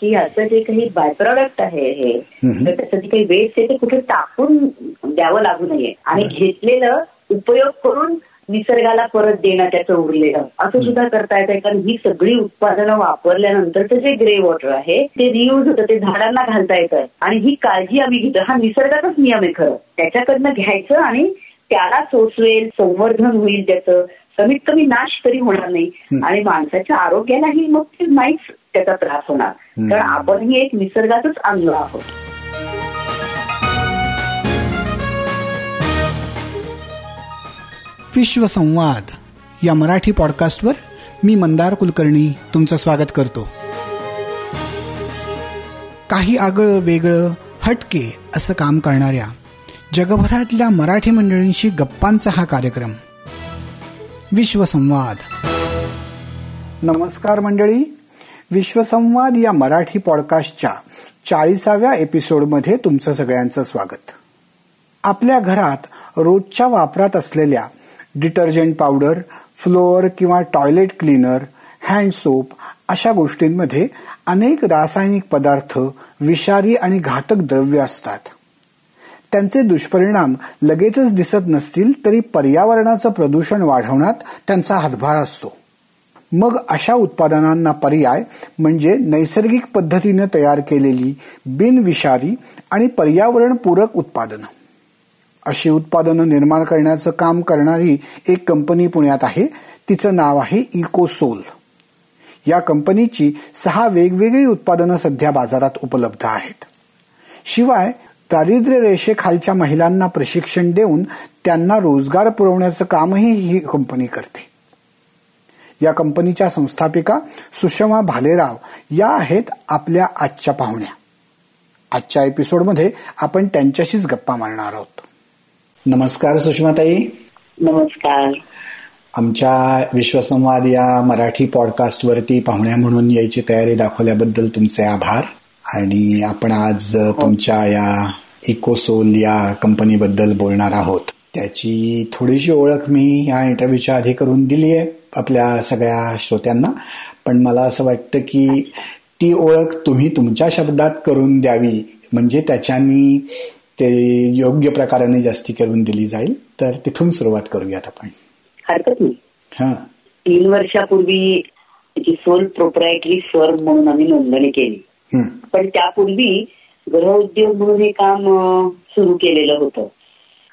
की याचं जे काही बाय प्रॉडक्ट आहे हे तर त्याचं जे काही वेस्ट आहे ते कुठे टाकून द्यावं लागू नये. आणि घेतलेलं उपयोग करून निसर्गाला परत देणं त्याचं उरलेलं. असं सुद्धा करता येतं कारण ही सगळी उत्पादनं वापरल्यानंतरचं जे ग्रे वॉटर आहे ते रियूज होतं ते झाडांना घालता येतं. आणि ही काळजी आम्ही घेतो. हा निसर्गाचाच नियम आहे खरं. त्याच्याकडनं घ्यायचं आणि त्याला सोसवेल संवर्धन होईल त्याचं. कमीत कमी नाश तरी होणार नाही. आणि माणसाच्या आरोग्यालाही मग ते नाहीच त्याचा त्रास होणार. कारण आपणही एक निसर्गाचंच अंग आहोत. विश्वसंवाद. या मराठी पॉडकास्टवर मी मंदार कुलकर्णी तुमचं स्वागत करतो. काही आगळं वेगळं हटके असं काम करणाऱ्या जगभरातल्या मराठी मंडळींशी गप्पांचा हा कार्यक्रम. विश्वसंवाद. नमस्कार मंडळी. विश्वसंवाद या मराठी पॉडकास्टच्या चाळीसाव्या एपिसोडमध्ये तुमचं सगळ्यांचं स्वागत. आपल्या घरात रोजच्या वापरात असलेल्या डिटर्जंट पावडर फ्लोअर किंवा टॉयलेट क्लीनर हँड सोप अशा गोष्टींमध्ये अनेक रासायनिक पदार्थ विषारी आणि घातक द्रव्य असतात. त्यांचे दुष्परिणाम लगेचच दिसत नसतील तरी पर्यावरणाचं प्रदूषण वाढवण्यात त्यांचा हातभार असतो. मग अशा उत्पादनांना पर्याय म्हणजे नैसर्गिक पद्धतीने तयार केलेली बिनविषारी आणि पर्यावरणपूरक उत्पादनं. अशी उत्पादनं निर्माण करण्याचं काम करणारी एक कंपनी पुण्यात आहे. तिचं नाव आहे इकोसोल. या कंपनीची सहा वेगवेगळी उत्पादनं सध्या बाजारात उपलब्ध आहेत. शिवाय दारिद्र्य रेषेखालच्या महिलांना प्रशिक्षण देऊन त्यांना रोजगार पुरवण्याचं कामही ही कंपनी करते. या कंपनीच्या संस्थापिका सुषमा भालेराव या आहेत आपल्या आजच्या पाहुण्या. आजच्या एपिसोडमध्ये आपण त्यांच्याशीच गप्पा मारणार आहोत. नमस्कार सुषमाताई. नमस्कार. आमच्या विश्वसंवाद या मराठी पॉडकास्ट वरती पाहुण्या म्हणून यायची तयारी दाखवल्याबद्दल तुमचे आभार. आणि आपण आज तुमच्या या इकोसोल या कंपनीबद्दल बोलणार आहोत. त्याची थोडीशी ओळख मी या इंटरव्ह्यूच्या आधी करून दिली आहे आपल्या सगळ्या श्रोत्यांना. पण मला असं वाटतं की ती ओळख तुम्ही तुमच्या शब्दात करून द्यावी. म्हणजे त्याच्यानी ते योग्य प्रकाराने जास्ती करून दिली जाईल. तर तिथून सुरुवात करूयात आपण. हरकत नाही. हा. तीन वर्षापूर्वी सोल प्रोप्रायटरी फर्म म्हणून आम्ही नोंदणी केली. पण त्यापूर्वी गृहउद्योग म्हणून हे काम सुरू केलेलं होतं.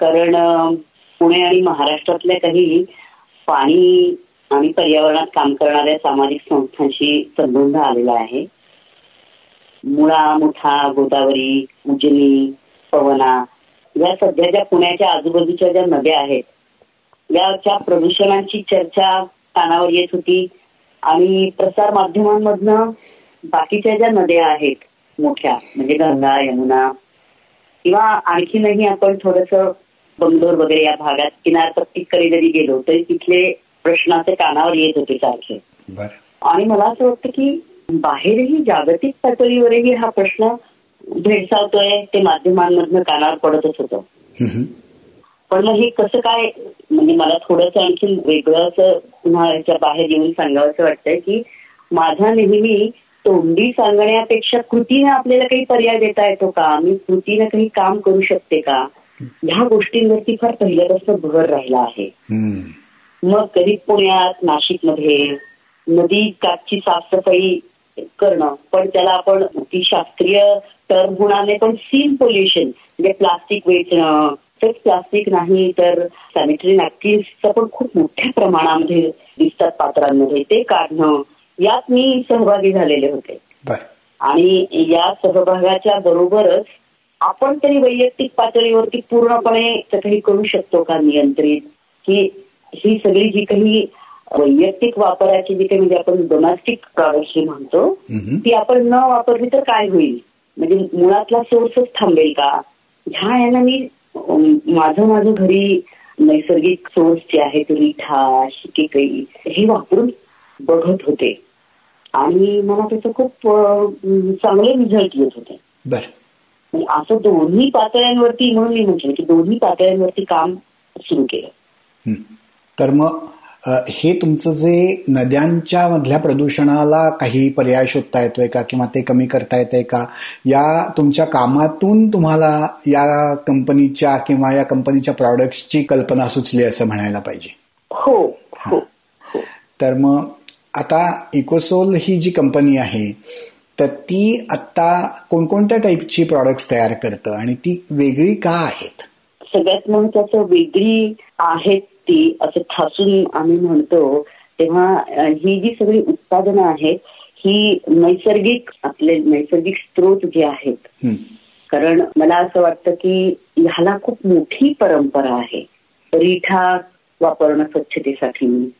कारण पुणे आणि महाराष्ट्रातल्या काही पाणी आणि पर्यावरणात काम करणाऱ्या सामाजिक संस्थांशी संबंध आलेला आहे. मुळा मुठा गोदावरी उजनी पवना या सध्या ज्या पुण्याच्या आजूबाजूच्या ज्या नद्या आहेत याच्या प्रदूषणाची चर्चा कानावर येत होती आणि प्रसार माध्यमांमधनं बाकीच्या ज्या नद्या आहेत मोठ्या म्हणजे गंगा यमुना किंवा आणखीनही आपण थोडस बंगलोर वगैरे या भागात किनारपट्टीकडे जरी गेलो तरी तिथले प्रश्नाचे कानावर येत होते सारखे. आणि मला असं वाटतं की बाहेरही जागतिक पातळीवरही हा प्रश्न भेडसावतोय ते माध्यमांमधनं कानावर पडतच होतं. पण मग हे कसं काय म्हणजे मला थोडंसं आणखी वेगळं असं पुन्हा याच्या बाहेर येऊन सांगावंसं वाटतंय की माझा नेहमी तोंडी सांगण्यापेक्षा कृतीने आपल्याला काही पर्याय देता येतो का? मी कृतीने काही काम करू शकते का? ह्या गोष्टींवरती फार पहिल्यापासून भर राहिला आहे. मग कधी पुण्यात नाशिकमध्ये नदी काठची साफसफाई करणं पण त्याला आपण ती शास्त्रीय टर्म होणार पण सीन पोल्युशन म्हणजे प्लास्टिक वेचणं. तेच प्लास्टिक नाही तर सॅनिटरी नॅपकिन्सचं पण खूप मोठ्या प्रमाणामध्ये दिसतात पात्रांमध्ये. ते काढणं यात मी सहभागी झालेले होते. आणि या सहभागाच्या बरोबरच आपण तरी वैयक्तिक पातळीवरती पूर्णपणे ते काही करू शकतो का नियंत्रित? की ही सगळी जी काही वैयक्तिक वापराची जी काही म्हणजे आपण डोमेस्टिक प्रॉडक्ट जी म्हणतो ती आपण न वापरली तर काय होईल? म्हणजे मुळातला सोर्सच थांबेल का? ह्या यानं मी माझं माझं घरी नैसर्गिक सोर्स जे आहेत रिठा शिकेकई हे वापरून बघत होते. आणि मला त्याचं खूप चांगले रिझल्ट येत होते. बरं. असं दोन्ही पातळ्यांवरती म्हणून मी म्हटलं की दोन्ही पातळ्यांवरती काम सुरू केलं. तर मग हे तुमचं जे नद्यांच्या मधल्या प्रदूषणाला काही पर्याय शोधता येतोय का किंवा ते कमी करता येतंय का या तुमच्या कामातून तुम्हाला या कंपनीच्या किंवा या कंपनीच्या प्रॉडक्टची कल्पना सुचली असं म्हणायला पाहिजे हो, हो, हो. तर मग आता इकोसोल ही जी कंपनी आहे तर ती आता कोणकोणत्या टाईपची प्रॉडक्ट्स तयार करतं आणि ती वेगळी का आहेत? सगळ्यात महत्वाचं वेगळी आहेत ती असं ठासून आम्ही म्हणतो तेव्हा ही जी सगळी उत्पादनं आहेत ही नैसर्गिक आपले नैसर्गिक स्त्रोत जे आहेत. कारण मला असं वाटतं की ह्याला खूप मोठी परंपरा आहे. रिठा वापरणं स्वच्छतेसाठी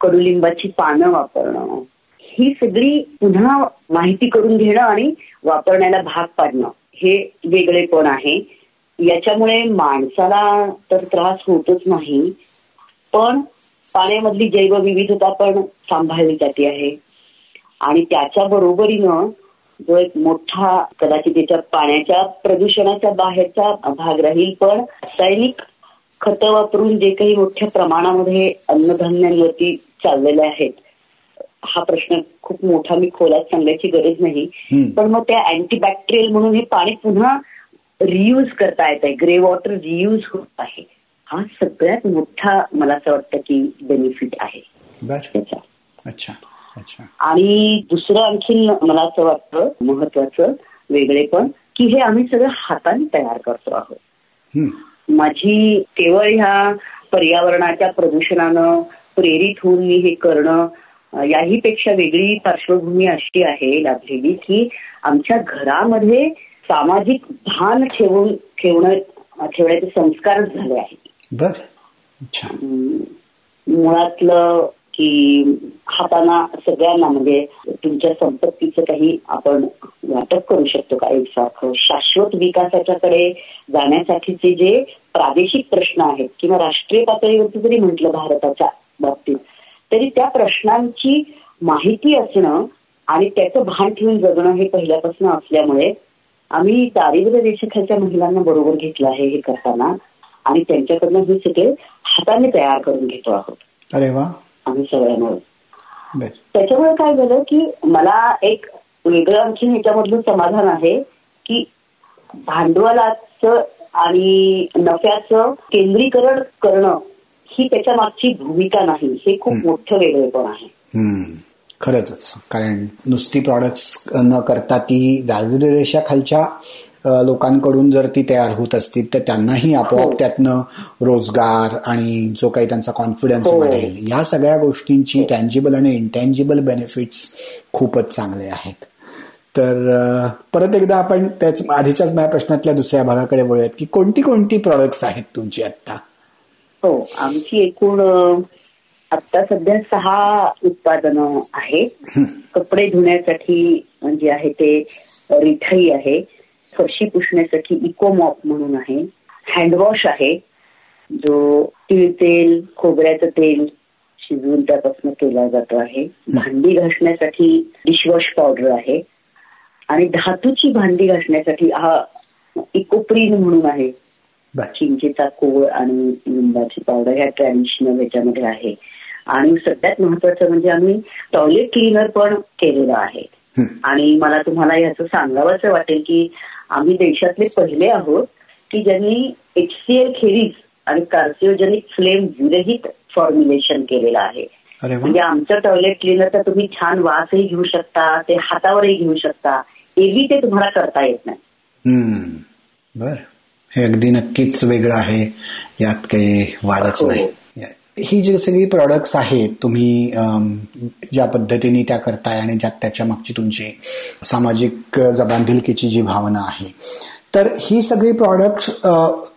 कडुलिंबाची पानं वापरणं ही सगळी पुन्हा माहिती करून घेणं आणि वापरण्याला भाग पाडणं हे वेगळेपण आहे. याच्यामुळे माणसाला तर त्रास होतच नाही पण पाण्यामधली जैवविविधता पण सांभाळली जाते आहे. आणि त्याच्या बरोबरीनं जो एक मोठा कदाचित त्याच्या पाण्याच्या प्रदूषणाच्या बाहेरचा भाग राहील पण रासायनिक खत वापरून जे काही मोठ्या प्रमाणामध्ये अन्नधान्यांवरती चाललेले आहेत हा प्रश्न खूप मोठा मी खोलात सांगायची गरज नाही. पण मग त्या अँटीबॅक्टेरियल म्हणून हे पाणी पुन्हा रियूज करता येत आहे. ग्रे वॉटर रियूज होत आहे. हा सगळ्यात मोठा मला असं वाटतं की बेनिफिट आहे. त्याचा. अच्छा. अच्छा. आणि दुसरं आणखीन मला असं वाटतं महत्वाचं वेगळेपण की हे आम्ही सगळं हाताने तयार करतो आहोत. माझी केवळ ह्या पर्यावरणाच्या प्रदूषणानं प्रेरित होऊन मी हे करणं याही पेक्षा वेगळी पार्श्वभूमी अशी आहे लाभलेली की आमच्या घरामध्ये सामाजिक भान ठेवून ठेवणं ठेवण्याचे संस्कारच झाले आहेत. बर. मुळातलं की हाताना सगळ्यांना म्हणजे तुमच्या संपत्तीचं काही आपण वाटप करू शकतो का? एकसारखं शाश्वत विकासाच्याकडे जाण्यासाठीचे जे प्रादेशिक प्रश्न आहेत किंवा राष्ट्रीय पातळीवरती जरी म्हटलं भारताच्या बाबतीत तरी त्या प्रश्नांची माहिती असणं आणि त्याचं भान ठेवून जगणं हे पहिल्यापासून असल्यामुळे आम्ही दारिद्र्य रेषेखालच्या महिलांना बरोबर घेतलं आहे हे करताना आणि त्यांच्याकडनं हे सगळे हाताने तयार करून घेतो आहोत. अरे वा. आम्ही सगळ्यांना त्याच्यामुळे काय झालं की मला एक वेगळं आणखी ह्याच्यामधलं समाधान आहे की भांडवलाचं आणि नफ्याचं केंद्रीकरण करणं ही त्याच्या मागची भूमिका नाही. हे खूप मोठं वेगळेपण आहे. खरंच. कारण नुसती प्रॉडक्ट्स न करता ती दारिद्र्य रेषा खालच्या लोकांकडून जर ती तयार होत असतील तर त्यांनाही आपोआप हो. त्यातनं रोजगार आणि जो काही त्यांचा कॉन्फिडन्स हो. वाढेल या सगळ्या गोष्टींची टँजिबल आणि इंटँजिबल बेनिफिट्स खूपच चांगले आहेत. तर परत एकदा आपण त्याच आधीच्याच माझ्या प्रश्नातल्या दुसऱ्या भागाकडे वळूयात की कोणती कोणती प्रॉडक्ट्स आहेत तुमची आता हो आमची एकूण आता सध्या सहा उत्पादनं आहेत. कपडे धुण्यासाठी जे आहे ते रिठाई आहे. फरशी पुसण्यासाठी इकोमॉप म्हणून आहे. हँडवॉश आहे. जो तिळ तेल खोबऱ्याचं तेल शिजवून त्यापासून केला जातो आहे. भांडी घासण्यासाठी डिशवॉश पावडर आहे. आणि धातूची भांडी घासण्यासाठी हा इकोप्रीन म्हणून आहे. चिंचेचा कोळ आणि लिंबाची पावडर ह्या ट्रॅडिशनल ह्याच्यामध्ये आहे. आणि सगळ्यात महत्वाचं म्हणजे आम्ही टॉयलेट क्लिनर पण केलेलं आहे. आणि मला तुम्हाला ह्याचं सांगावंच वाटेल की आम्ही देशातले पहिले आहोत की ज्यांनी एचसीएल खेरीज आणि कार्सिओजेनिक फ्लेम विरहित फॉर्म्युलेशन केलेलं आहे. म्हणजे आमचं टॉयलेट क्लिनर तर तुम्ही छान वासही घेऊ शकता ते हातावरही घेऊ शकता. एव्ही ते तुम्हाला करता येत नाही. हे अगदी नक्कीच वेगळं आहे. यात काही वादच नाही. हो. ही जी सगळी प्रॉडक्ट्स आहेत तुम्ही ज्या पद्धतीने त्या करताय आणि ज्यात त्याच्या मागची तुमची सामाजिक जबांधिलकीची जी भावना आहे. तर ही सगळी प्रॉडक्ट्स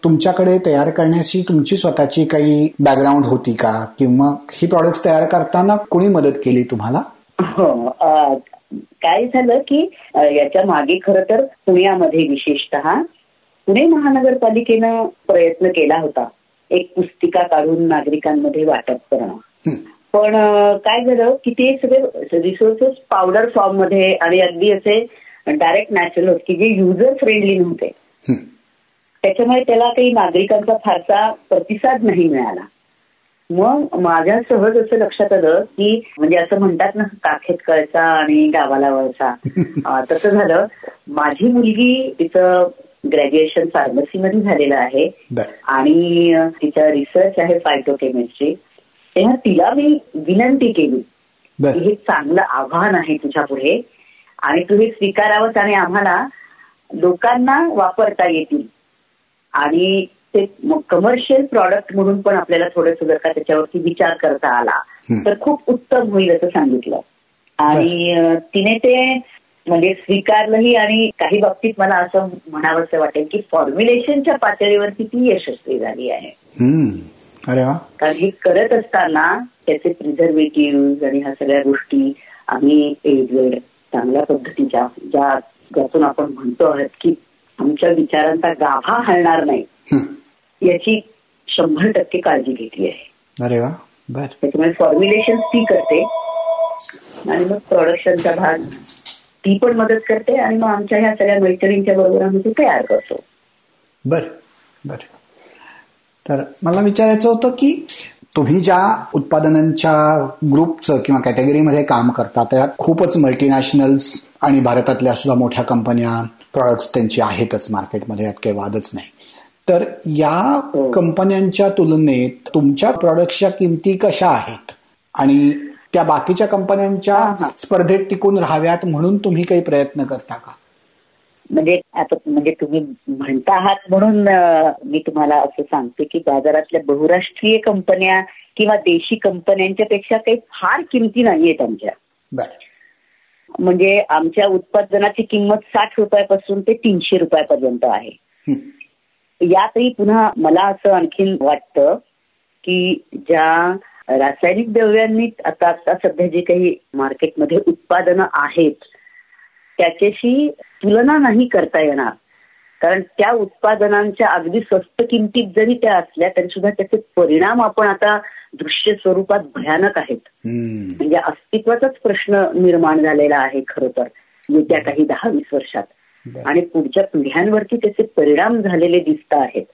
तुमच्याकडे तयार करण्याची तुमची स्वतःची काही बॅकग्राऊंड होती का? किंवा ही प्रॉडक्ट्स तयार करताना कोणी मदत केली तुम्हाला? हो काय झालं की याच्या मागे खर तर पुण्यामध्ये विशेषतः पुणे महानगरपालिकेनं प्रयत्न केला होता एक पुस्तिका काढून नागरिकांमध्ये वाटप करणं. पण काय झालं की ते सगळे रिसोर्सेस पावडर फॉर्ममध्ये आणि अगदी असे डायरेक्ट नॅचरल होत की जे युजर फ्रेंडली नव्हते. त्याच्यामुळे त्याला काही नागरिकांचा फारसा प्रतिसाद नाही मिळाला. मग माझ्या सहज असं लक्षात आलं की म्हणजे असं म्हणतात ना काखेत कळचा आणि गावाला वळचा तसं झालं. माझी मुलगी तिचं ग्रॅज्युएशन फार्मसीमध्ये झालेलं आहे. आणि तिचा रिसर्च आहे फायटोकेमिस्ट्री तेव्हा तिला मी विनंती केली हे चांगलं आव्हान आहे तुझ्या पुढे आणि तू हे स्वीकारावंच आणि आम्हाला लोकांना वापरता येतील. आणि ते कमर्शियल प्रॉडक्ट म्हणून पण आपल्याला थोडस जर का त्याच्यावरती विचार करता आला तर खूप उत्तम होईल असं सांगितलं. आणि तिने ते म्हणजे स्वीकारलंही आणि काही बाबतीत मला असं म्हणावंसं वाटेल की फॉर्म्युलेशनच्या पातळीवरती ती यशस्वी झाली आहे. अरे कारण हे करत असताना त्याचे प्रिझर्वेटिव्ह आणि ह्या सगळ्या गोष्टी आम्ही एडवेड चांगल्या पद्धतीच्या ज्या ज्यातून आपण म्हणतो आहोत की आमच्या विचारांचा गाभा हलणार नाही याची शंभर टक्के काळजी घेतली आहे. अरे वा. त्याच्यामुळे फॉर्म्युलेशन ती करते. आणि मग प्रोडक्शनचा भाग ती पण मदत करते आणि मग आमच्या ह्या सगळ्या मैत्रिणींच्या बरोबर आम्ही ते तयार करतो. बर बर. तर मला विचारायचं होतं की तुम्ही ज्या उत्पादनांच्या ग्रुपचं किंवा कॅटेगरीमध्ये काम करता त्यात खूपच मल्टीनॅशनल्स आणि भारतातल्या सुद्धा मोठ्या कंपन्या प्रॉडक्ट्स त्यांची आहेतच मार्केटमध्ये यात काही वादच नाही. तर या हो. कंपन्यांच्या तुलनेत तुमच्या प्रॉडक्टच्या किमती कशा आहेत? आणि त्या बाकीच्या कंपन्यांच्या स्पर्धेत टिकून राहाव्यात म्हणून तुम्ही काही प्रयत्न करता का? म्हणजे आता म्हणजे तुम्ही म्हणता आहात म्हणून मी तुम्हाला असं सांगते की बाजारातल्या बहुराष्ट्रीय कंपन्या किंवा देशी कंपन्यांच्या पेक्षा काही फार किमती नाहीयेत आमच्या. म्हणजे आमच्या उत्पादनाची किंमत साठ रुपयापासून ते तीनशे रुपयापर्यंत आहे. यातही पुन्हा मला असं आणखीन वाटतं की ज्या रासायनिक द्रव्यांनी आता आता सध्या जे काही मार्केटमध्ये उत्पादनं आहेत त्याच्याशी तुलना नाही करता येणार. कारण त्या उत्पादनांच्या अगदी स्वस्त किमतीत जरी त्या असल्या तरी सुद्धा त्याचे परिणाम आपण आता दृश्य स्वरूपात भयानक आहेत. म्हणजे अस्तित्वाचाच प्रश्न निर्माण झालेला आहे खर तर येत्या काही दहा वीस वर्षात. आणि पुढच्या पिढ्यांवरती त्याचे परिणाम झालेले दिसत आहेत.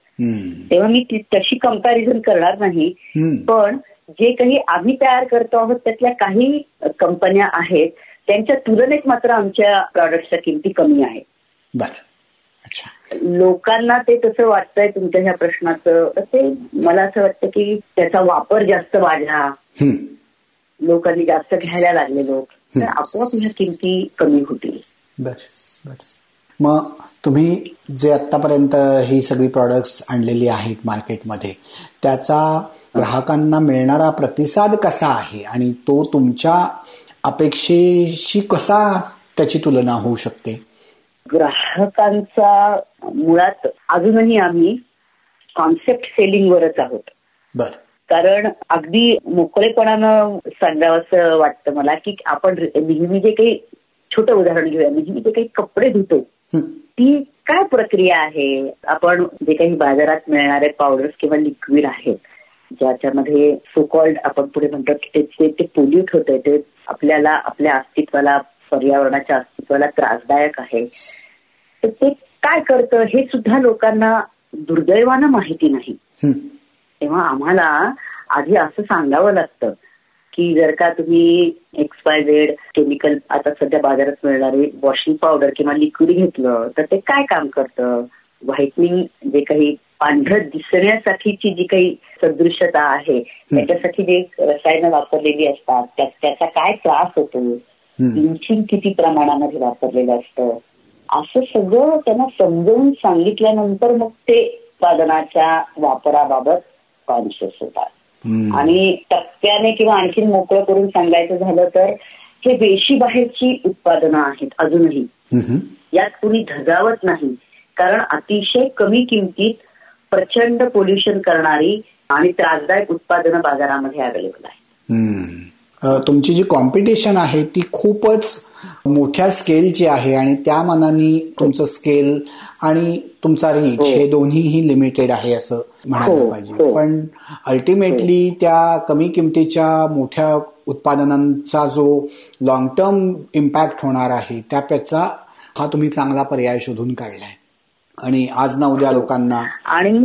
तेव्हा मी तशी कंपॅरिझन करणार नाही. पण जे काही आम्ही तयार करतो आहोत त्यातल्या काही कंपन्या आहेत त्यांच्या तुलनेत मात्र आमच्या प्रॉडक्टच्या किमती कमी आहेत. लोकांना ते तसं वाटतंय तुमच्या ह्या प्रश्नाचं ते मला असं वाटतं की त्याचा वापर जास्त वाढला लोकांनी जास्त घ्यायला लागले लोक. तर आपोआप ह्या किमती कमी होतील. मग तुम्ही जे आतापर्यंत ही सगळी प्रॉडक्ट्स आणलेली आहेत मार्केटमध्ये त्याचा ग्राहकांना मिळणारा प्रतिसाद कसा आहे? आणि तो तुमच्या अपेक्षेशी कसा त्याची तुलना होऊ शकते? ग्राहकांचा मुळात अजूनही आम्ही कॉन्सेप्ट सेलिंगवरच आहोत. बर. कारण अगदी मोकळेपणानं सांगावं असं वाटतं मला की आपण नेहमी जे काही छोटं उदाहरण घेऊया. नेहमी जे काही कपडे धुतो ती काय प्रक्रिया आहे? आपण जे काही बाजारात मिळणारे पावडर्स किंवा लिक्विड आहेत ज्याच्यामध्ये सो कॉल्ड आपण पुढे म्हणतो की ते ते पोल्यूट होते ते आपल्याला आपल्या अस्तित्वाला पर्यावरणाच्या अस्तित्वाला त्रासदायक आहे. तर ते काय करतं? हे सुद्धा लोकांना दुर्दैवानं माहिती नाही. तेव्हा आम्हाला आधी असं सांगावं लागतं की जर का तुम्ही एक्स वाय झेड केमिकल आता सध्या बाजारात मिळणारे वॉशिंग पावडर किंवा लिक्विड घेतलं तर ते काय काम करतं? व्हाईटनिंग जे काही पांढरं दिसण्यासाठीची जी काही सदृशता आहे त्याच्यासाठी जे रसायनं वापरलेली असतात त्याचा काय त्रास होतो? ब्लिचिंग किती प्रमाणामध्ये वापरलेलं असतं? असं सगळं त्यांना समजावून सांगितल्यानंतर मग ते उत्पादनाच्या वापराबाबत कॉन्शियस होतात. आणि टप्प्याने किंवा आणखीन मोकळं करून सांगायचं झालं तर हे वेशी बाहेरची उत्पादनं आहेत अजूनही. यात कुणी धजावत नाही. कारण अतिशय कमी किमतीत प्रचंड पोल्युशन करणारी आणि त्रासदायक उत्पादनं बाजारामध्ये अवेलेबल आहे तुमची जी कॉम्पिटिशन आहे ती खूपच मोठ्या स्केलची आहे आणि त्या मनाने तुमचं स्केल आणि तुमचा रीच हे. दोन्हीही लिमिटेड आहे असं म्हणायला हो, पाहिजे. हो. पण अल्टिमेटली त्या कमी किमतीच्या मोठ्या उत्पादनांचा जो लॉंग टर्म इम्पॅक्ट होणार आहे त्यापेक्षा हा तुम्ही चांगला पर्याय शोधून काढलाय. आणि आज ना उद्या लोकांना आणि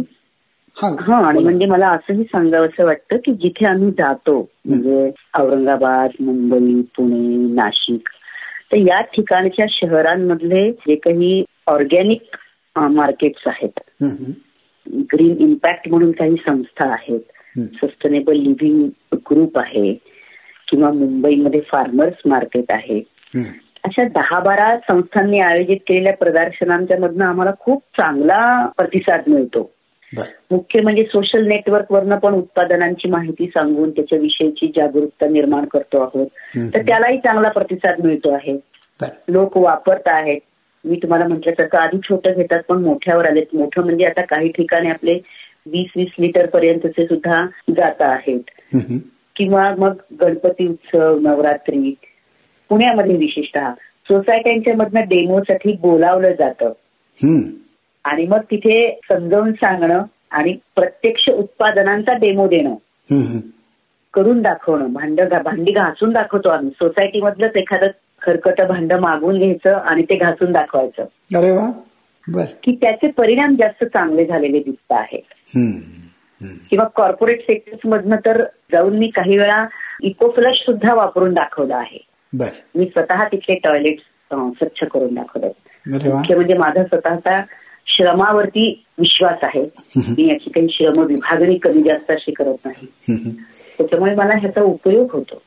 हा आणि म्हणजे मला असंही सांगावं वाटतं की जिथे आम्ही जातो म्हणजे औरंगाबाद मुंबई पुणे नाशिक तर या ठिकाणच्या शहरांमधले जे काही ऑर्गॅनिक मार्केट्स आहेत ग्रीन इम्पॅक्ट म्हणून काही संस्था आहेत. सस्टेनेबल लिव्हिंग ग्रुप आहे. किंवा मुंबईमध्ये फार्मर्स मार्केट आहे. अशा दहा बारा संस्थांनी आयोजित केलेल्या प्रदर्शनांच्या मधनं आम्हाला खूप चांगला प्रतिसाद मिळतो. मुख्य म्हणजे सोशल नेटवर्क वरनं पण उत्पादनांची माहिती सांगून त्याच्याविषयीची जागरूकता निर्माण करतो आहोत. तर त्यालाही चांगला प्रतिसाद मिळतो आहे. लोक वापरत आहेत. मी तुम्हाला म्हटल्यासारखं आधी छोटं घेतात पण मोठ्यावर आलेत. मोठं म्हणजे आता काही ठिकाणी आपले वीस वीस लिटर पर्यंतचे सुद्धा जात आहेत. किंवा मग गणपती उत्सव नवरात्री पुण्यामध्ये विशेषतः. सोसायट्यांच्या मधनं डेमोसाठी बोलावलं जातं. आणि मग तिथे समजावून सांगणं आणि प्रत्यक्ष उत्पादनांचा डेमो देणं. करून दाखवणं. भांड भांडी घासून दाखवतो आम्ही. सोसायटीमधलंच एखादं खरकट भांड मागून घ्यायचं आणि ते घासून दाखवायचं. अरे वा. की त्याचे परिणाम जास्त चांगले झालेले दिसत आहेत. किंवा कॉर्पोरेट सेक्टर्स मधनं तर जाऊन मी काही वेळा इको फ्लश सुद्धा वापरून दाखवलं आहे. मी स्वतः तिथले टॉयलेट स्वच्छ करून दाखवले मुख्य म्हणजे माझा स्वतःचा श्रमावरती विश्वास आहे. मी याची काही श्रम विभागणी कमी जास्त अशी करत नाही. त्याच्यामुळे मला ह्याचा उपयोग होतो.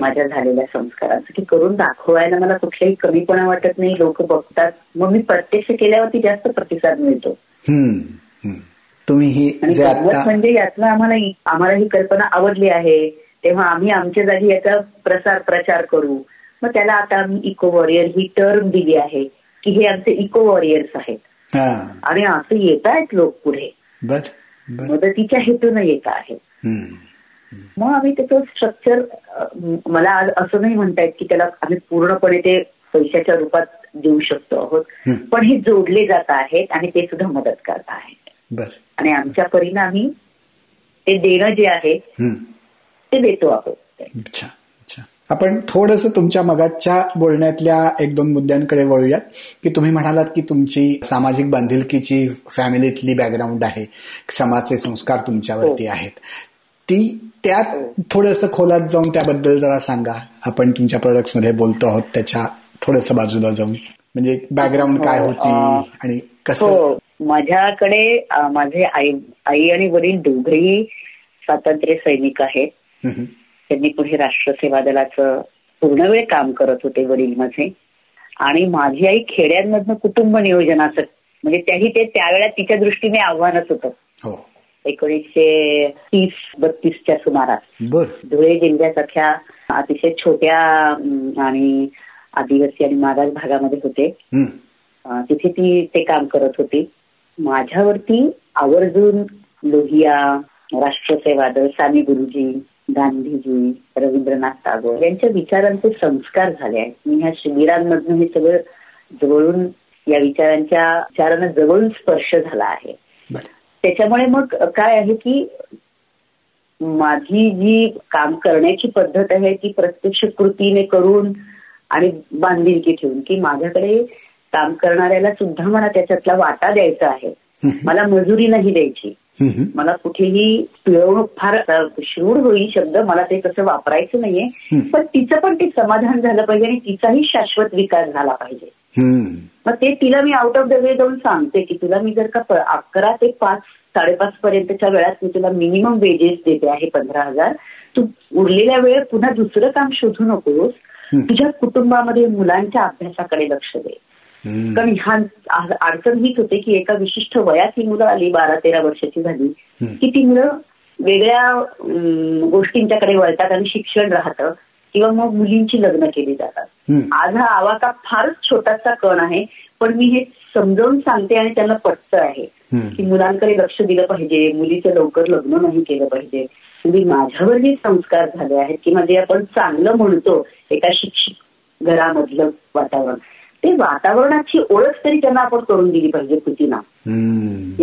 माझ्या झालेल्या संस्कारांचा. की करून दाखवायला मला कुठल्याही कमीपणा वाटत नाही. लोक बघतात. मग मी प्रत्यक्ष केल्यावरती जास्त प्रतिसाद मिळतो. तुम्ही म्हणजे यातनं आम्हाला आम्हाला ही कल्पना आवडली आहे. तेव्हा आम्ही आमच्या जागी याचा प्रसार प्रचार करू. मग त्याला आता आम्ही इको वॉरियर ही टर्म दिली आहे. की हे आमचे इको वॉरियर्स आहेत. आणि असं येत आहेत लोक पुढे. मदतीच्या हेतून येत आहेत. मग आम्ही त्याचं स्ट्रक्चर मला आज असं नाही म्हणतायत की त्याला आम्ही पूर्णपणे ते पैशाच्या रूपात देऊ शकतो आहोत. पण हे जोडले जात आहेत आणि ते सुद्धा मदत करत आहेत. आणि आमच्या परिणामी ते देणं जे आहे ते देतो आहोत. अच्छा अच्छा. आपण थोडस तुमच्या मगाच्या बोलण्यातल्या एक दोन मुद्द्यांकडे वळूयात. की तुम्ही म्हणालात की तुमची सामाजिक बांधिलकीची फॅमिलीतली बॅकग्राऊंड आहे. क्षमाचे संस्कार तुमच्यावरती आहेत. ती त्यात थोडस खोलात जाऊन त्याबद्दल जरा सांगा. आपण तुमच्या प्रोडक्ट्समध्ये बोलतो आहोत त्याच्या थोडस बाजूला जाऊन. म्हणजे बॅकग्राऊंड काय होती आणि कसं माझ्याकडे माझे आई आई आणि वडील दोघेही स्वातंत्र्य सैनिक आहेत. त्यांनी पुढे राष्ट्रसेवा दलाचं पूर्ण वेळ काम करत होते वडील माझे आणि माझी आई खेड्यांमधनं कुटुंब नियोजनाचं म्हणजे त्याही ते त्यावेळेला तिच्या दृष्टीने आव्हानच होतं. हो. एकोणीसशे तीस बत्तीसच्या सुमारास. धुळे जिल्ह्यासारख्या अतिशय छोट्या आणि आदिवासी आणि मागास भागामध्ये होते. तिथे ती ते काम करत होती. माझ्यावरती आवर्जून लोहिया राष्ट्रसेवा दल सामी गुरुजी गांधीजी रवींद्रनाथ टागोर यांच्या विचारांचे संस्कार झाले आहेत. मी ह्या शिबिरांमधून हे सगळं जवळून या विचारांच्या विचारांना जवळून स्पर्श झाला आहे. त्याच्यामुळे मग काय आहे की माझी जी काम करण्याची पद्धत आहे ती प्रत्यक्ष कृतीने करून आणि बांधिलकी ठेवून की माझ्याकडे काम करणाऱ्याला सुद्धा मला त्याच्यातला वाटा द्यायचा आहे. मला मजुरी नाही द्यायची. मला कुठेही पिळवणूक फार श्रूड होईल शब्द मला ते तसं वापरायचं नाहीये. पण तिचं पण ते समाधान झालं पाहिजे आणि तिचाही शाश्वत विकास झाला पाहिजे. मग ते तिला मी आउट ऑफ द वे जाऊन सांगते की तुला मी जर का अकरा ते पाच साडेपाच पर्यंतच्या वेळात मी तुला मिनिमम वेजेस देते आहे पंधरा हजार. तू उरलेल्या वेळ पुन्हा दुसरं काम शोधू नकोस. तुझ्या कुटुंबामध्ये मुलांच्या अभ्यासाकडे लक्ष दे. कारण ह्या अडचण हीच होते की एका विशिष्ट वयात ही मुलं आली बारा तेरा वर्षाची झाली की ती मुलं वेगळ्या गोष्टींच्याकडे वळतात आणि शिक्षण राहतं किंवा मग मुलींची लग्न केली जातात. आज हा आवाका फारच छोटासा कण आहे पण मी हे समजावून सांगते आणि त्यांना पटत आहे की मुलांकडे लक्ष दिलं पाहिजे मुलीचं लवकर लग्न नाही केलं पाहिजे. म्हणजे माझ्यावर जे संस्कार झाले आहेत की म्हणजे आपण चांगलं म्हणतो एका शिक्षित घरामधलं वातावरण ते वातावरणाची ओळख तरी त्यांना आपण करून दिली पाहिजे कृतीना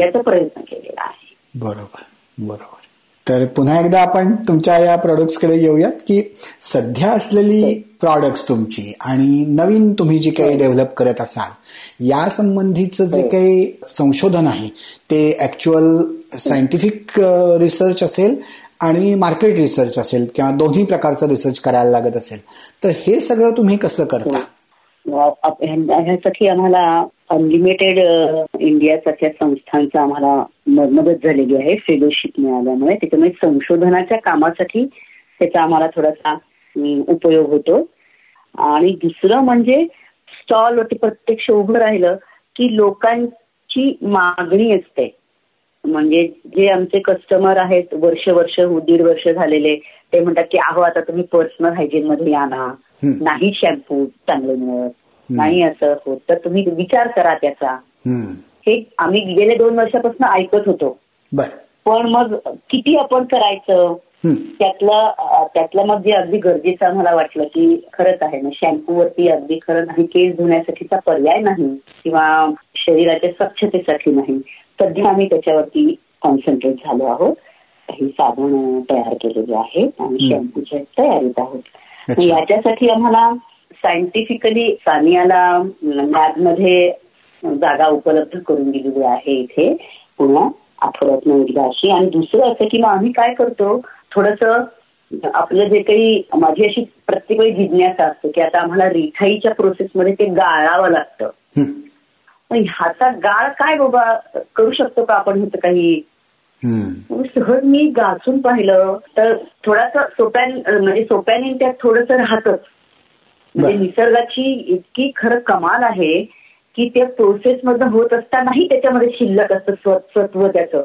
याचा प्रयत्न केलेला आहे. बरोबर बरोबर. तर पुन्हा एकदा आपण तुमच्या या कडे येऊयात की सध्या असलेली प्रॉडक्ट्स तुमची आणि नवीन तुम्ही जी काही डेव्हलप करत असाल या संबंधीचं जे काही संशोधन आहे ते ऍक्च्युअल सायंटिफिक रिसर्च असेल आणि मार्केट रिसर्च असेल किंवा दोन्ही प्रकारचं रिसर्च करायला लागत असेल तर हे सगळं तुम्ही कसं करता? ह्यासाठी आम्हाला अनलिमिटेड इंडिया सारख्या संस्थांचा आम्हाला मदत झालेली आहे फेलोशिप मिळाल्यामुळे. त्याच्यामुळे संशोधनाच्या कामासाठी त्याचा आम्हाला थोडासा उपयोग होतो. आणि दुसरं म्हणजे स्टॉल वरती प्रत्यक्ष उभं राहिलं की लोकांची मागणी असते. म्हणजे जे आमचे कस्टमर आहेत वर्ष वर्ष दीड वर्ष झालेले ते म्हणतात की अहो आता तुम्ही पर्सनल हायजीन मध्ये या ना. नाही शॅम्पू चांगले मिळत. नाही असं होत. तर तुम्ही विचार करा त्याचा. हे आम्ही गेले दोन वर्षापासून ऐकत होतो. पण मग किती आपण करायचं? त्यातलं त्यातलं मग जे अगदी गरजेचं आम्हाला वाटलं की खरंच आहे. ना शॅम्पू वरती अगदी खरं नाही केस धुण्यासाठीचा पर्याय नाही किंवा शरीराच्या स्वच्छतेसाठी नाही. सध्या आम्ही त्याच्यावरती कॉन्सन्ट्रेट झालो आहोत. काही साबण तयार केलेले आहेत आणि शॅम्पूच्या तयारीत आहोत. याच्यासाठी आम्हाला सायंटिफिकली सानियाला लॅबमध्ये जागा उपलब्ध करून दिलेली आहे इथे. पुन्हा आठवड्यात एकदा अशी. आणि दुसरं असं की मग आम्ही काय करतो थोडस आपलं जे काही माझी अशी प्रत्येक वेळी जिज्ञासा असते की आता आम्हाला रिठाईच्या प्रोसेसमध्ये ते गाळावं लागतं. ह्याचा गाळ काय बाबा करू शकतो का आपण ह्याचं काही? सहज मी गाचून पाहिलं तर थोडासा सोप्या म्हणजे सोप्याने त्यात थोडस राहतच म्हणजे निसर्गाची इतकी खरं कमाल आहे की त्या प्रोसेस मधनं होत असतानाही त्याच्यामध्ये शिल्लक असतं सत्व त्याचं.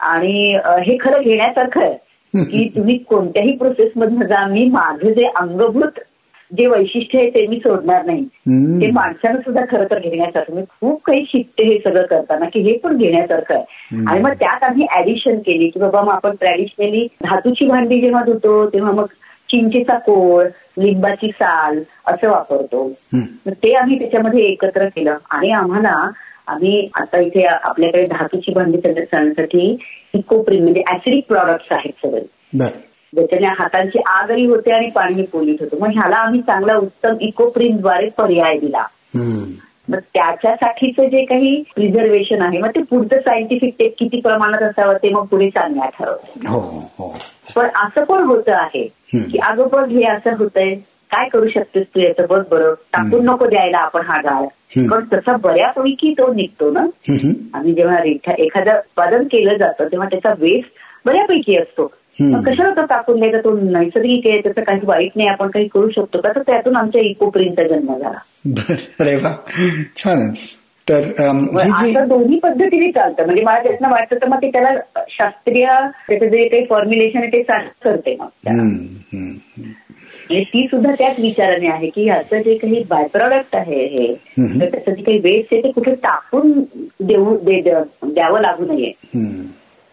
आणि हे खरं घेण्यासारखं आहे की तुम्ही कोणत्याही प्रोसेस मधनं जा मी माझं जे अंगभूत जे वैशिष्ट्य आहे ते मी सोडणार नाही. ते माणसानं सुद्धा खरं तर घेण्यासारखं मी खूप काही शिकते हे सगळं करताना की हे पण घेण्यासारखं आहे. आणि मग त्यात आम्ही ऍडिशन केली की बाबा मग आपण ट्रॅडिशनली धातूची भांडी जेव्हा धुतो तेव्हा मग चिंचेचा कोळ लिंबाची साल असं वापरतो. ते आम्ही त्याच्यामध्ये एकत्र केलं. आणि आम्हाला आम्ही आता इथे आपल्याकडे धातूची भांडी करण्यासाठी इकोप्रिम म्हणजे ऍसिडिक प्रॉडक्ट्स आहेत सगळे. ज्याच्याने हातांची आगही होते आणि पाणी पोलीत होतं. मग ह्याला आम्ही चांगला उत्तम इकोप्रिमद्वारे पर्याय दिला. मग त्याच्यासाठीचं जे काही प्रिझर्वेशन आहे मग ते पुढचं सायंटिफिक टेक किती प्रमाणात असावं ते मग पुढे सांगण्यात ठरवतं हो, हो. पण असं पण होतं आहे की अगं बघ हे असं होतंय. काय करू शकतेस तू याचं? बघ बरं. टाकून नको द्यायला आपण हा गाळ. पण तसा बऱ्यापैकी तो निघतो ना. आणि जेव्हा एखादं उत्पादन केलं जातं तेव्हा त्याचा वेस्ट बऱ्यापैकी असतो. कशाला तो टाकून द्यायचा? तो नैसर्गिक आहे त्याचं काही वाईट नाही आपण काही करू शकतो का? तर त्यातून आमच्या इकोप्रिंटचा जन्म झाला. अरे वा. छानच. तर असं दोन्ही पद्धतीने चालतं. म्हणजे मला त्यातनं वाटतं तर मग ते त्याला शास्त्रीय त्याचं जे काही फॉर्म्युलेशन आहे ते करते मग ती सुद्धा त्याच विचाराने आहे की ह्याचं जे काही बाय प्रॉडक्ट आहे हे त्याचं जे काही वेस्ट आहे ते कुठे टाकून देऊ द्यावं लागू नये.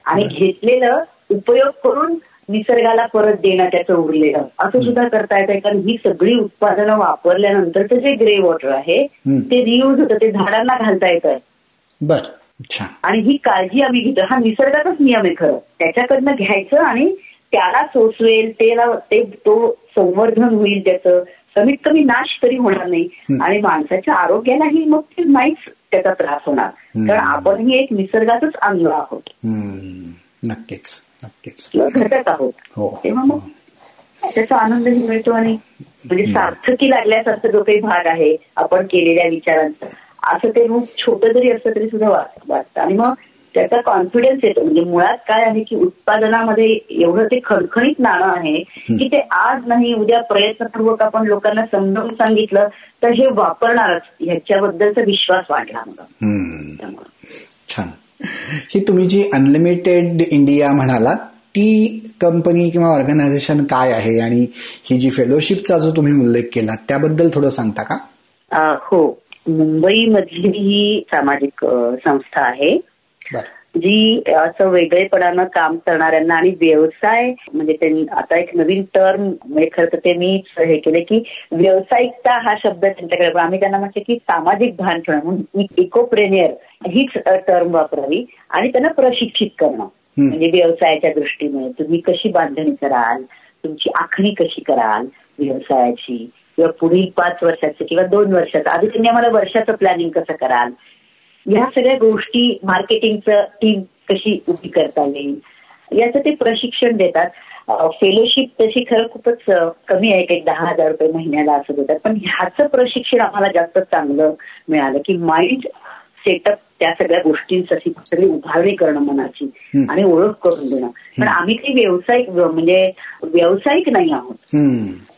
आणि घेतलेलं उपयोग करून निसर्गाला परत देणं त्याचं उरलेलं. असं सुद्धा करता येतं कारण ही सगळी उत्पादनं वापरल्यानंतरचं जे ग्रे वॉटर आहे ते रियूज होतं ते झाडांना घालता येतं बर. आणि ही काळजी आम्ही घेतो. हा निसर्गाचाच नियम आहे खरं. त्याच्याकडनं घ्यायचं आणि त्याला सोसवेल त्याला ते तो संवर्धन होईल त्याचं. कमीत कमी नाश तरी होणार नाही. आणि माणसाच्या आरोग्यालाही मग ते नाहीच त्याचा त्रास होणार. कारण आपणही एक निसर्गाचंच अंग आहोत. नक्कीच नक्कीच. घटक आहोत. हो. तेव्हा मग त्याचा आनंदही मिळतो आणि म्हणजे सार्थकी लागल्यासारखं जो काही भाग आहे आपण केलेल्या विचारांचा. असं ते रूप छोटं जरी असलं तरी सुद्धा वाटतं. आणि मग त्याचा कॉन्फिडन्स येतो. म्हणजे मुळात काय आहे की उत्पादनामध्ये एवढं ते खणखणीत नाणं आहे की ते आज नाही उद्या प्रयत्नपूर्वक आपण लोकांना समजावून सांगितलं तर हे वापरणारच. ह्याच्याबद्दलचा विश्वास वाढला मला छान. ही तुम्ही जी अनलिमिटेड इंडिया म्हणाला ती कंपनी किंवा ऑर्गनायझेशन काय आहे? आणि ही जी फेलोशिपचा जो तुम्ही उल्लेख केला त्याबद्दल थोडं सांगता का? हो. मुंबई मधली ही सामाजिक संस्था आहे. जी असं वेगळेपणानं काम करणाऱ्यांना आणि व्यवसाय म्हणजे आता एक नवीन टर्म म्हणजे खरं तर ते मी हे केले की व्यावसायिकता हा शब्द त्यांच्याकडे. आम्ही त्यांना म्हटलं की सामाजिक भान ठेवणं. म्हणून इकोप्रेनियर हीच टर्म वापरावी आणि त्यांना प्रशिक्षित करणं. म्हणजे व्यवसायाच्या दृष्टीने तुम्ही कशी बांधणी कराल तुमची आखणी कशी कराल व्यवसायाची? किंवा पुढील पाच वर्षाचं किंवा दोन वर्षाचं? आधी तुम्ही आम्हाला वर्षाचं प्लॅनिंग कसं कराल? ह्या सगळ्या गोष्टी मार्केटिंगचं टीम कशी उभी करता येईल याचं ते प्रशिक्षण देतात. फेलोशिप तशी खरं खूपच कमी आहे एक दहा हजार रुपये महिन्याला असं देतात. पण ह्याचं प्रशिक्षण आम्हाला जास्त चांगलं मिळालं की माइंड सेटअप त्या सगळ्या गोष्टींसाठी सगळी उभारणी करणं मनाची आणि ओळख करून देणं. पण आम्ही काही व्यावसायिक म्हणजे व्यावसायिक नाही आहोत.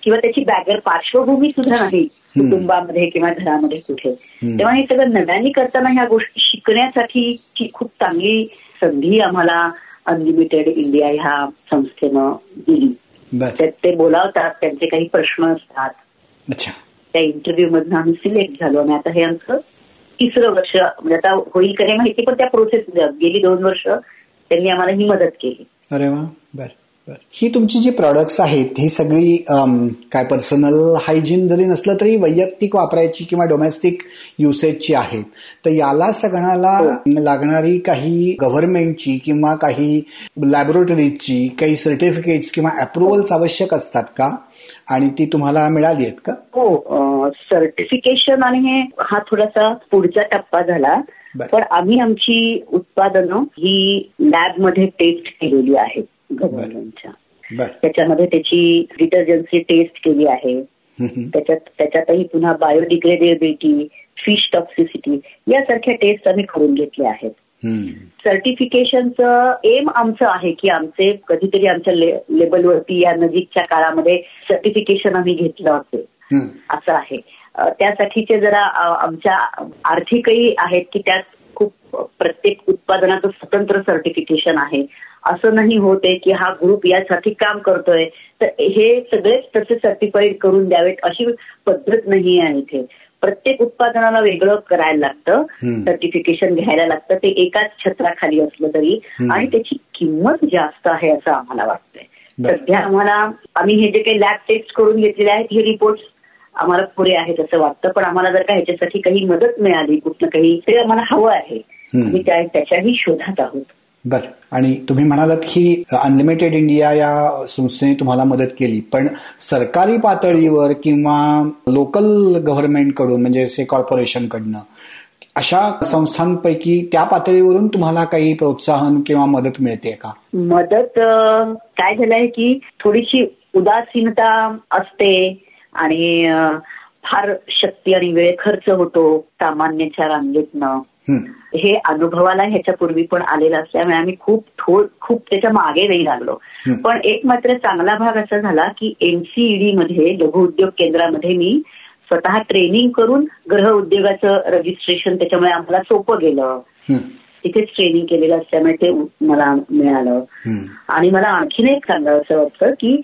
किंवा त्याची बॅगर पार्श्वभूमी सुद्धा नाही कुटुंबामध्ये किंवा घरामध्ये कुठे. तेव्हा हे सगळं नव्याने करताना ह्या गोष्टी शिकण्यासाठी खूप चांगली संधी आम्हाला अनलिमिटेड इंडिया ह्या संस्थेनं दिली. त्यात ते बोलावतात त्यांचे काही प्रश्न असतात. त्या इंटरव्ह्यू मधून आम्ही सिलेक्ट झालो आणि आता हे आमचं तिसरं वर्ष म्हणजे आता होईल का माहिती पण त्या प्रोसेस गेली दोन वर्ष त्यांनी आम्हाला ही मदत केली. अरे वा. बर ही तुमची जी प्रॉडक्ट्स आहेत ही सगळी काय पर्सनल हायजीन जरी नसलं तरी वैयक्तिक वापरायची किंवा डोमेस्टिक युसेजची आहेत. तर याला सगळ्याला हो. लागणारी काही गव्हर्नमेंटची किंवा काही लॅबोरेटरीजची काही सर्टिफिकेट्स किंवा अप्रुव्हल्स आवश्यक असतात का? आणि ती तुम्हाला मिळाली आहेत का? हो सर्टिफिकेशन आणि हे हा थोडासा पुढचा टप्पा झाला. पण आम्ही आमची उत्पादनं ही लॅबमध्ये टेस्ट केलेली आहेत गव्हर्नमेंटच्या. त्याच्यामध्ये त्याची डिटर्जन्सी टेस्ट केली आहे. त्याच्यात त्याच्यातही पुन्हा बायोडिग्रेडेबिलिटी फिश टॉक्सिसिटी यासारख्या टेस्ट आम्ही करून घेतल्या आहेत. सर्टिफिकेशनचं एम आमचं आहे की आमचे कधीतरी आमच्या लेबलवरती या नजीकच्या काळामध्ये सर्टिफिकेशन आम्ही घेतलं असेल. असं आहे. त्यासाठीचे जरा आमच्या आर्थिकही आहेत की त्यात खूप प्रत्येक उत्पादनाचं स्वतंत्र सर्टिफिकेशन आहे. असं नाही होते की हा ग्रुप यासाठी काम करतोय. तर हे सगळेच तसे सर्टिफाईड करून द्यावेत अशी पद्धत नाही आहे इथे. प्रत्येक उत्पादनाला वेगळं करायला लागतं. सर्टिफिकेशन घ्यायला लागतं. ते एकाच छत्राखाली असलं तरी. आणि त्याची किंमत जास्त आहे असं आम्हाला वाटतंय. सध्या आम्हाला आम्ही हे जे काही लॅब टेस्ट करून घेतलेले आहेत हे रिपोर्ट आम्हाला पुरे आहेत असं वाटतं पण आम्हाला जर का ह्याच्यासाठी काही मदत मिळाली कुठलं काही ते आम्हाला हवं आहे. आम्ही त्याच्याही शोधात आहोत. बर. आणि तुम्ही म्हणालात की अनलिमिटेड इंडिया या संस्थेने तुम्हाला मदत केली पण सरकारी पातळीवर किंवा लोकल गव्हर्नमेंटकडून म्हणजे से कॉर्पोरेशन कडनं अशा संस्थांपैकी त्या पातळीवरून तुम्हाला काही प्रोत्साहन किंवा मदत मिळते का? मदत काय झालंय की थोडीशी उदासीनता असते आणि फार शक्ती आणि वेळ खर्च होतो सामान्यच्या रांगेतनं. हे. अनुभवाला ह्याच्यापूर्वी पण आलेलं असल्यामुळे आम्ही खूप थोड खूप त्याच्यामागे नाही लागलो. पण एक मात्र चांगला भाग असा झाला की एमसीईडी मध्ये लघु उद्योग केंद्रामध्ये मी स्वतः ट्रेनिंग करून ग्रह उद्योगाचं रजिस्ट्रेशन त्याच्यामुळे आम्हाला सोपं गेलं. तिथेच ट्रेनिंग केलेलं असल्यामुळे ते मला मिळालं. आणि मला आणखीन एक सांगावं असं वाटतं की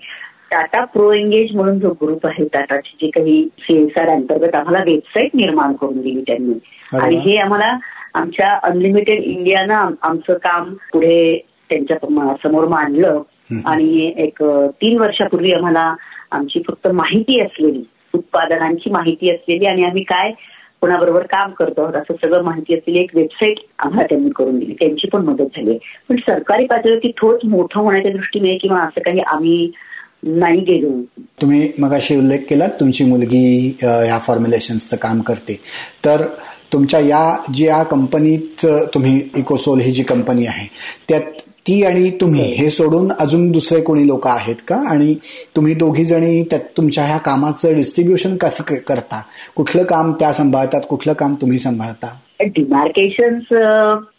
टाटा प्रो एंगेज म्हणून जो ग्रुप आहे टाटाची जी काही सीएसआर अंतर्गत आम्हाला वेबसाईट निर्माण करून दिली त्यांनी. आणि हे आम्हाला आमच्या अनलिमिटेड इंडियानं आमचं काम पुढे त्यांच्यासमोर मांडलं. आणि एक तीन वर्षापूर्वी आम्हाला आमची फक्त माहिती असलेली उत्पादनांची माहिती असलेली आणि आम्ही काय कोणाबरोबर काम करतो असं सगळं माहिती असलेली एक वेबसाईट आम्हाला त्यांनी करून दिली. त्यांची पण मदत झाली पण सरकारी पातळीवरती थोडं मोठं होण्याच्या दृष्टीने किंवा असं काही आम्ही नाही गेलो. तुम्ही मग अशी उल्लेख केला तुमची मुलगी या फॉर्म्युलेशनचं काम करते. तर तुमच्या या जी या कंपनीत तुम्ही इकोसोल ही जी कंपनी आहे त्यात ती आणि तुम्ही हे. सोडून अजून दुसरे कोणी लोक आहेत का? आणि तुम्ही दोघी जणी त्यात तुमच्या ह्या कामाचं डिस्ट्रीब्युशन कसं करता? कुठलं काम त्या सांभाळतात कुठलं काम तुम्ही सांभाळता? डिमार्केशन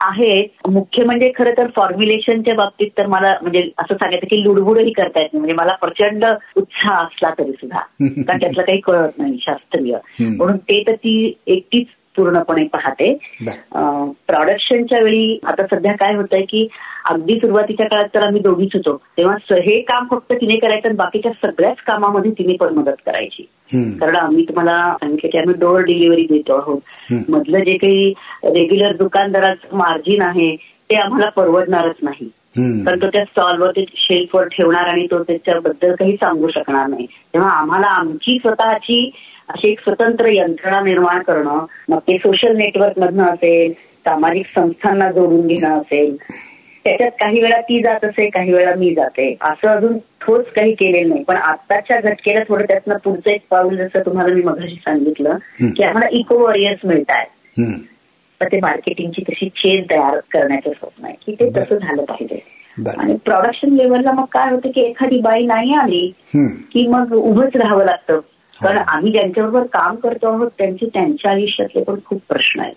आहेत मुख्य म्हणजे खरं तर फॉर्म्युलेशनच्या बाबतीत तर मला म्हणजे असं सांगायचं की लुडबुडही करता येत नाही. म्हणजे मला प्रचंड उत्साह असला तरी सुद्धा. कारण त्यातलं काही कळत नाही शास्त्रीय. म्हणून ते तर ती एकटीच पूर्णपणे पाहते. प्रोडक्शनच्या वेळी आता सध्या काय होतंय की अगदी सुरुवातीच्या काळात तर आम्ही दोघीच होतो. तेव्हा हे काम फक्त तिने करायचं आणि बाकीच्या सगळ्याच कामामध्ये तिने पण मदत करायची. कारण आम्ही तुम्हाला सांगितलं की आम्ही डोअर डिलिव्हरी देतो आहोत. मधलं जे काही रेग्युलर दुकानदाराचं मार्जिन आहे ते आम्हाला परवडणारच नाही. कारण तो त्या स्टॉलवर ते शेल्फवर ठेवणार आणि तो त्याच्याबद्दल काही सांगू शकणार नाही. तेव्हा आम्हाला आमची स्वतःची अशी एक स्वतंत्र यंत्रणा निर्माण करणं मग ते सोशल नेटवर्क मधनं असेल सामाजिक संस्थांना जोडून घेणं असेल त्याच्यात काही वेळा ती जात असे काही वेळा मी जाते. असं अजून ठोस काही केलेलं नाही. पण आत्ताच्या घटकेला थोडं त्यातनं पुढचं एक पाऊल जसं तुम्हाला मी मगाशी सांगितलं की आम्हाला इको वॉरियर्स मिळत आहेत तर ते मार्केटिंगची तशी चेन तयार करण्याचं स्वप्न आहे की ते तसं झालं पाहिजे. आणि प्रोडक्शन लेवलला मग काय होतं की एखादी बाई नाही आली की मग उभंच राहावं लागतं. कारण आम्ही ज्यांच्याबरोबर काम करतो आहोत त्यांचे त्यांच्या आयुष्यातले पण खूप प्रश्न आहेत.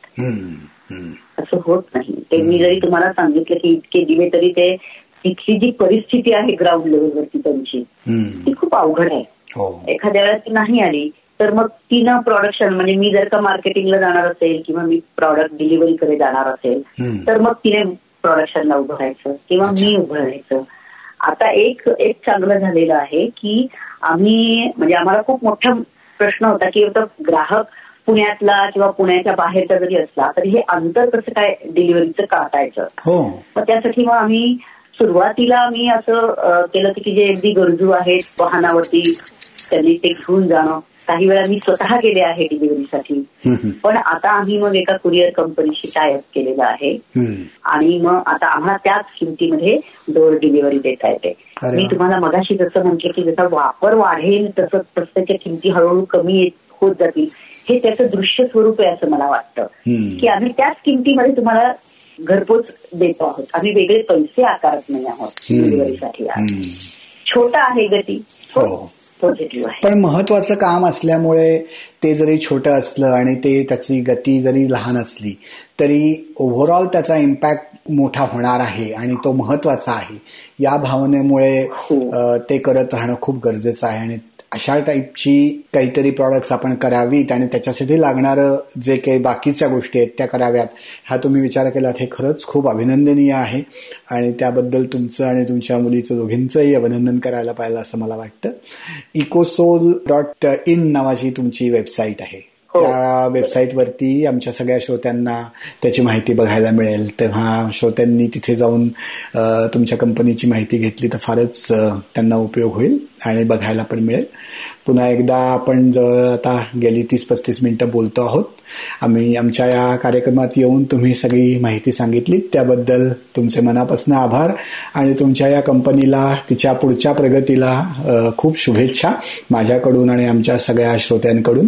असं होत नाही. ते मी जरी तुम्हाला सांगितलं की इतके दिले तरी ते तिथली जी परिस्थिती आहे ग्राउंड लेवलवरती त्यांची ती खूप अवघड आहे. हो. एखाद्या वेळेस ती नाही आली तर मग तिनं प्रोडक्शन म्हणजे मी जर का मार्केटिंगला जाणार असेल किंवा मी प्रॉडक्ट डिलिव्हरीकडे जाणार असेल तर मग तिने प्रोडक्शनला उभं राहायचं किंवा मी उभं राहायचं. आता एक एक चांगलं झालेलं आहे की आम्ही म्हणजे आम्हाला खूप मोठा प्रश्न होता की ग्राहक पुण्यातला किंवा पुण्याच्या बाहेरचा जरी असला तरी हे अंतर कसं काय डिलिव्हरीचं काढायचं हो. मग त्यासाठी मग आम्ही सुरुवातीला मी असं केलं की जे अगदी गरजू आहेत वाहनावरती त्यांनी ते घेऊन जाणं काही वेळा मी स्वतः गेले आहे डिलिव्हरीसाठी. पण आता आम्ही मग एका कुरिअर कंपनीशी टायअप केलेलं आहे. आणि मग आता आम्हाला त्याच किमतीमध्ये डोअर डिलिव्हरी देता येते. मी तुम्हाला मगाशी जसं म्हटलं की जसा वापर वाढेल तसं त्याच्या किमती हळूहळू कमी होत जातील. हे त्याचं दृश्य स्वरूप आहे असं मला वाटतं. की आम्ही त्याच किमतीमध्ये तुम्हाला घरपोच देतो आहोत. आम्ही वेगळे पैसे आकारत नाही आहोत डिलिव्हरीसाठी छोटा आहे गती. हो. पण महत्वाचं काम असल्यामुळे ते जरी छोटं असलं आणि ते त्याची गती जरी लहान असली तरी ओव्हरऑल त्याचा इम्पॅक्ट मोठा होणार आहे आणि तो महत्त्वाचा आहे या भावनेमुळे हो. ते करत राहणं खूप गरजेचं आहे आणि अशा टाईपची काहीतरी प्रॉडक्ट्स आपण करावीत आणि त्याच्यासाठी लागणारं जे काही बाकीच्या गोष्टी आहेत त्या कराव्यात हा तुम्ही विचार केलात हे खरंच खूप अभिनंदनीय आहे. आणि त्याबद्दल तुमचं आणि तुमच्या मुलीचं दोघींचंही अभिनंदन करायला पाहिजे असं मला वाटतं. इकोसोल डॉट इन नावाची तुमची वेबसाईट आहे. हो. त्या वेबसाईटवरती आमच्या सगळ्या श्रोत्यांना त्याची माहिती बघायला मिळेल. तेव्हा श्रोत्यांनी तिथे जाऊन तुमच्या कंपनीची माहिती घेतली तर फारच त्यांना उपयोग होईल. आणि बघायला पण मिळेल. पुन्हा एकदा आपण जवळ आता गेली तीस पस्तीस मिनिटं बोलतो आहोत आम्ही आमच्या या कार्यक्रमात येऊन तुम्ही सगळी माहिती सांगितली. त्याबद्दल तुमचे मनापासून आभार आणि तुमच्या या कंपनीला तिच्या पुढच्या प्रगतीला खूप शुभेच्छा माझ्याकडून आणि आमच्या सगळ्या श्रोत्यांकडून.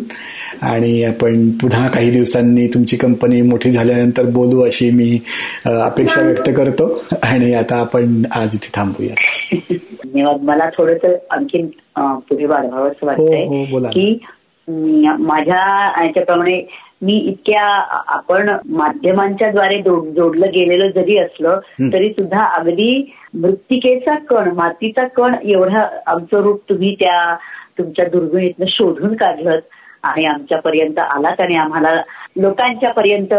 आणि आपण पुन्हा काही दिवसांनी तुमची कंपनी मोठी झाल्यानंतर बोलू अशी मी अपेक्षा व्यक्त करतो. आणि आता आपण आज इथे थांबूया धन्यवाद मला थोडस आणखी पुढे वाढवावं असं वाटतंय हो, हो, की माझ्या याच्याप्रमाणे मी इतक्या आपण माध्यमांच्या द्वारे जोडलं गेलेलं जरी असलं तरी सुद्धा अगदी मृत्तिकेचा कण मातीचा कण एवढा आमचं रूप तुम्ही त्या तुमच्या दुर्बिणीतनं शोधून काढलं आणि आमच्यापर्यंत आलात आणि आम्हाला लोकांच्या पर्यंत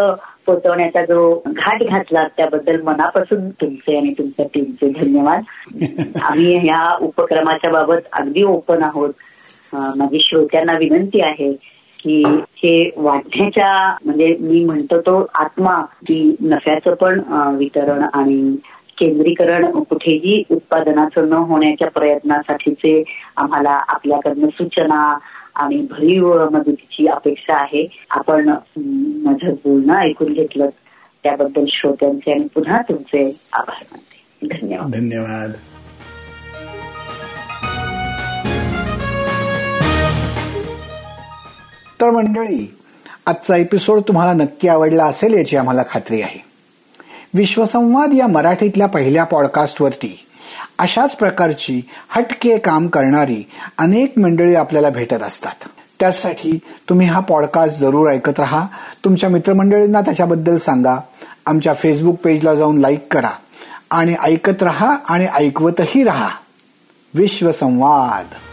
पोहोचवण्याचा जो घाट घातला त्याबद्दल मनापासून तुमचे आणि तुमच्या टीमचे धन्यवाद. आम्ही ह्या उपक्रमाच्या बाबत अगदी ओपन आहोत. माझी श्रोत्यांना विनंती आहे की हे वाढण्याच्या म्हणजे मी म्हणतो तो आत्मा की नफ्याचं पण वितरण आणि केंद्रीकरण कुठेही उत्पादनाचं न होण्याच्या प्रयत्नासाठीचे आम्हाला आपल्याकडनं सूचना आणि भरीव मदतीची अपेक्षा आहे. आपण माझं बोलणं ऐकून घेतलं. त्याबद्दल श्रोत्यांचे आणि पुन्हा तुमचे आभार मानते. धन्यवाद. धन्यवाद. तर मंडळी आजचा एपिसोड तुम्हाला नक्की आवडला असेल याची आम्हाला खात्री आहे. विश्वसंवाद या मराठीतल्या पहिल्या पॉडकास्टवरती अशाच प्रकारची हटके काम करणारी अनेक मंडळी आपल्याला भेटत असतात. त्यासाठी तुम्ही हा पॉडकास्ट जरूर ऐकत राहा. तुमच्या मित्रमंडळींना त्याच्याबद्दल सांगा. आमच्या फेसबुक पेजला जाऊन लाईक करा. आणि ऐकत राहा आणि ऐकवतही राहा. विश्वसंवाद.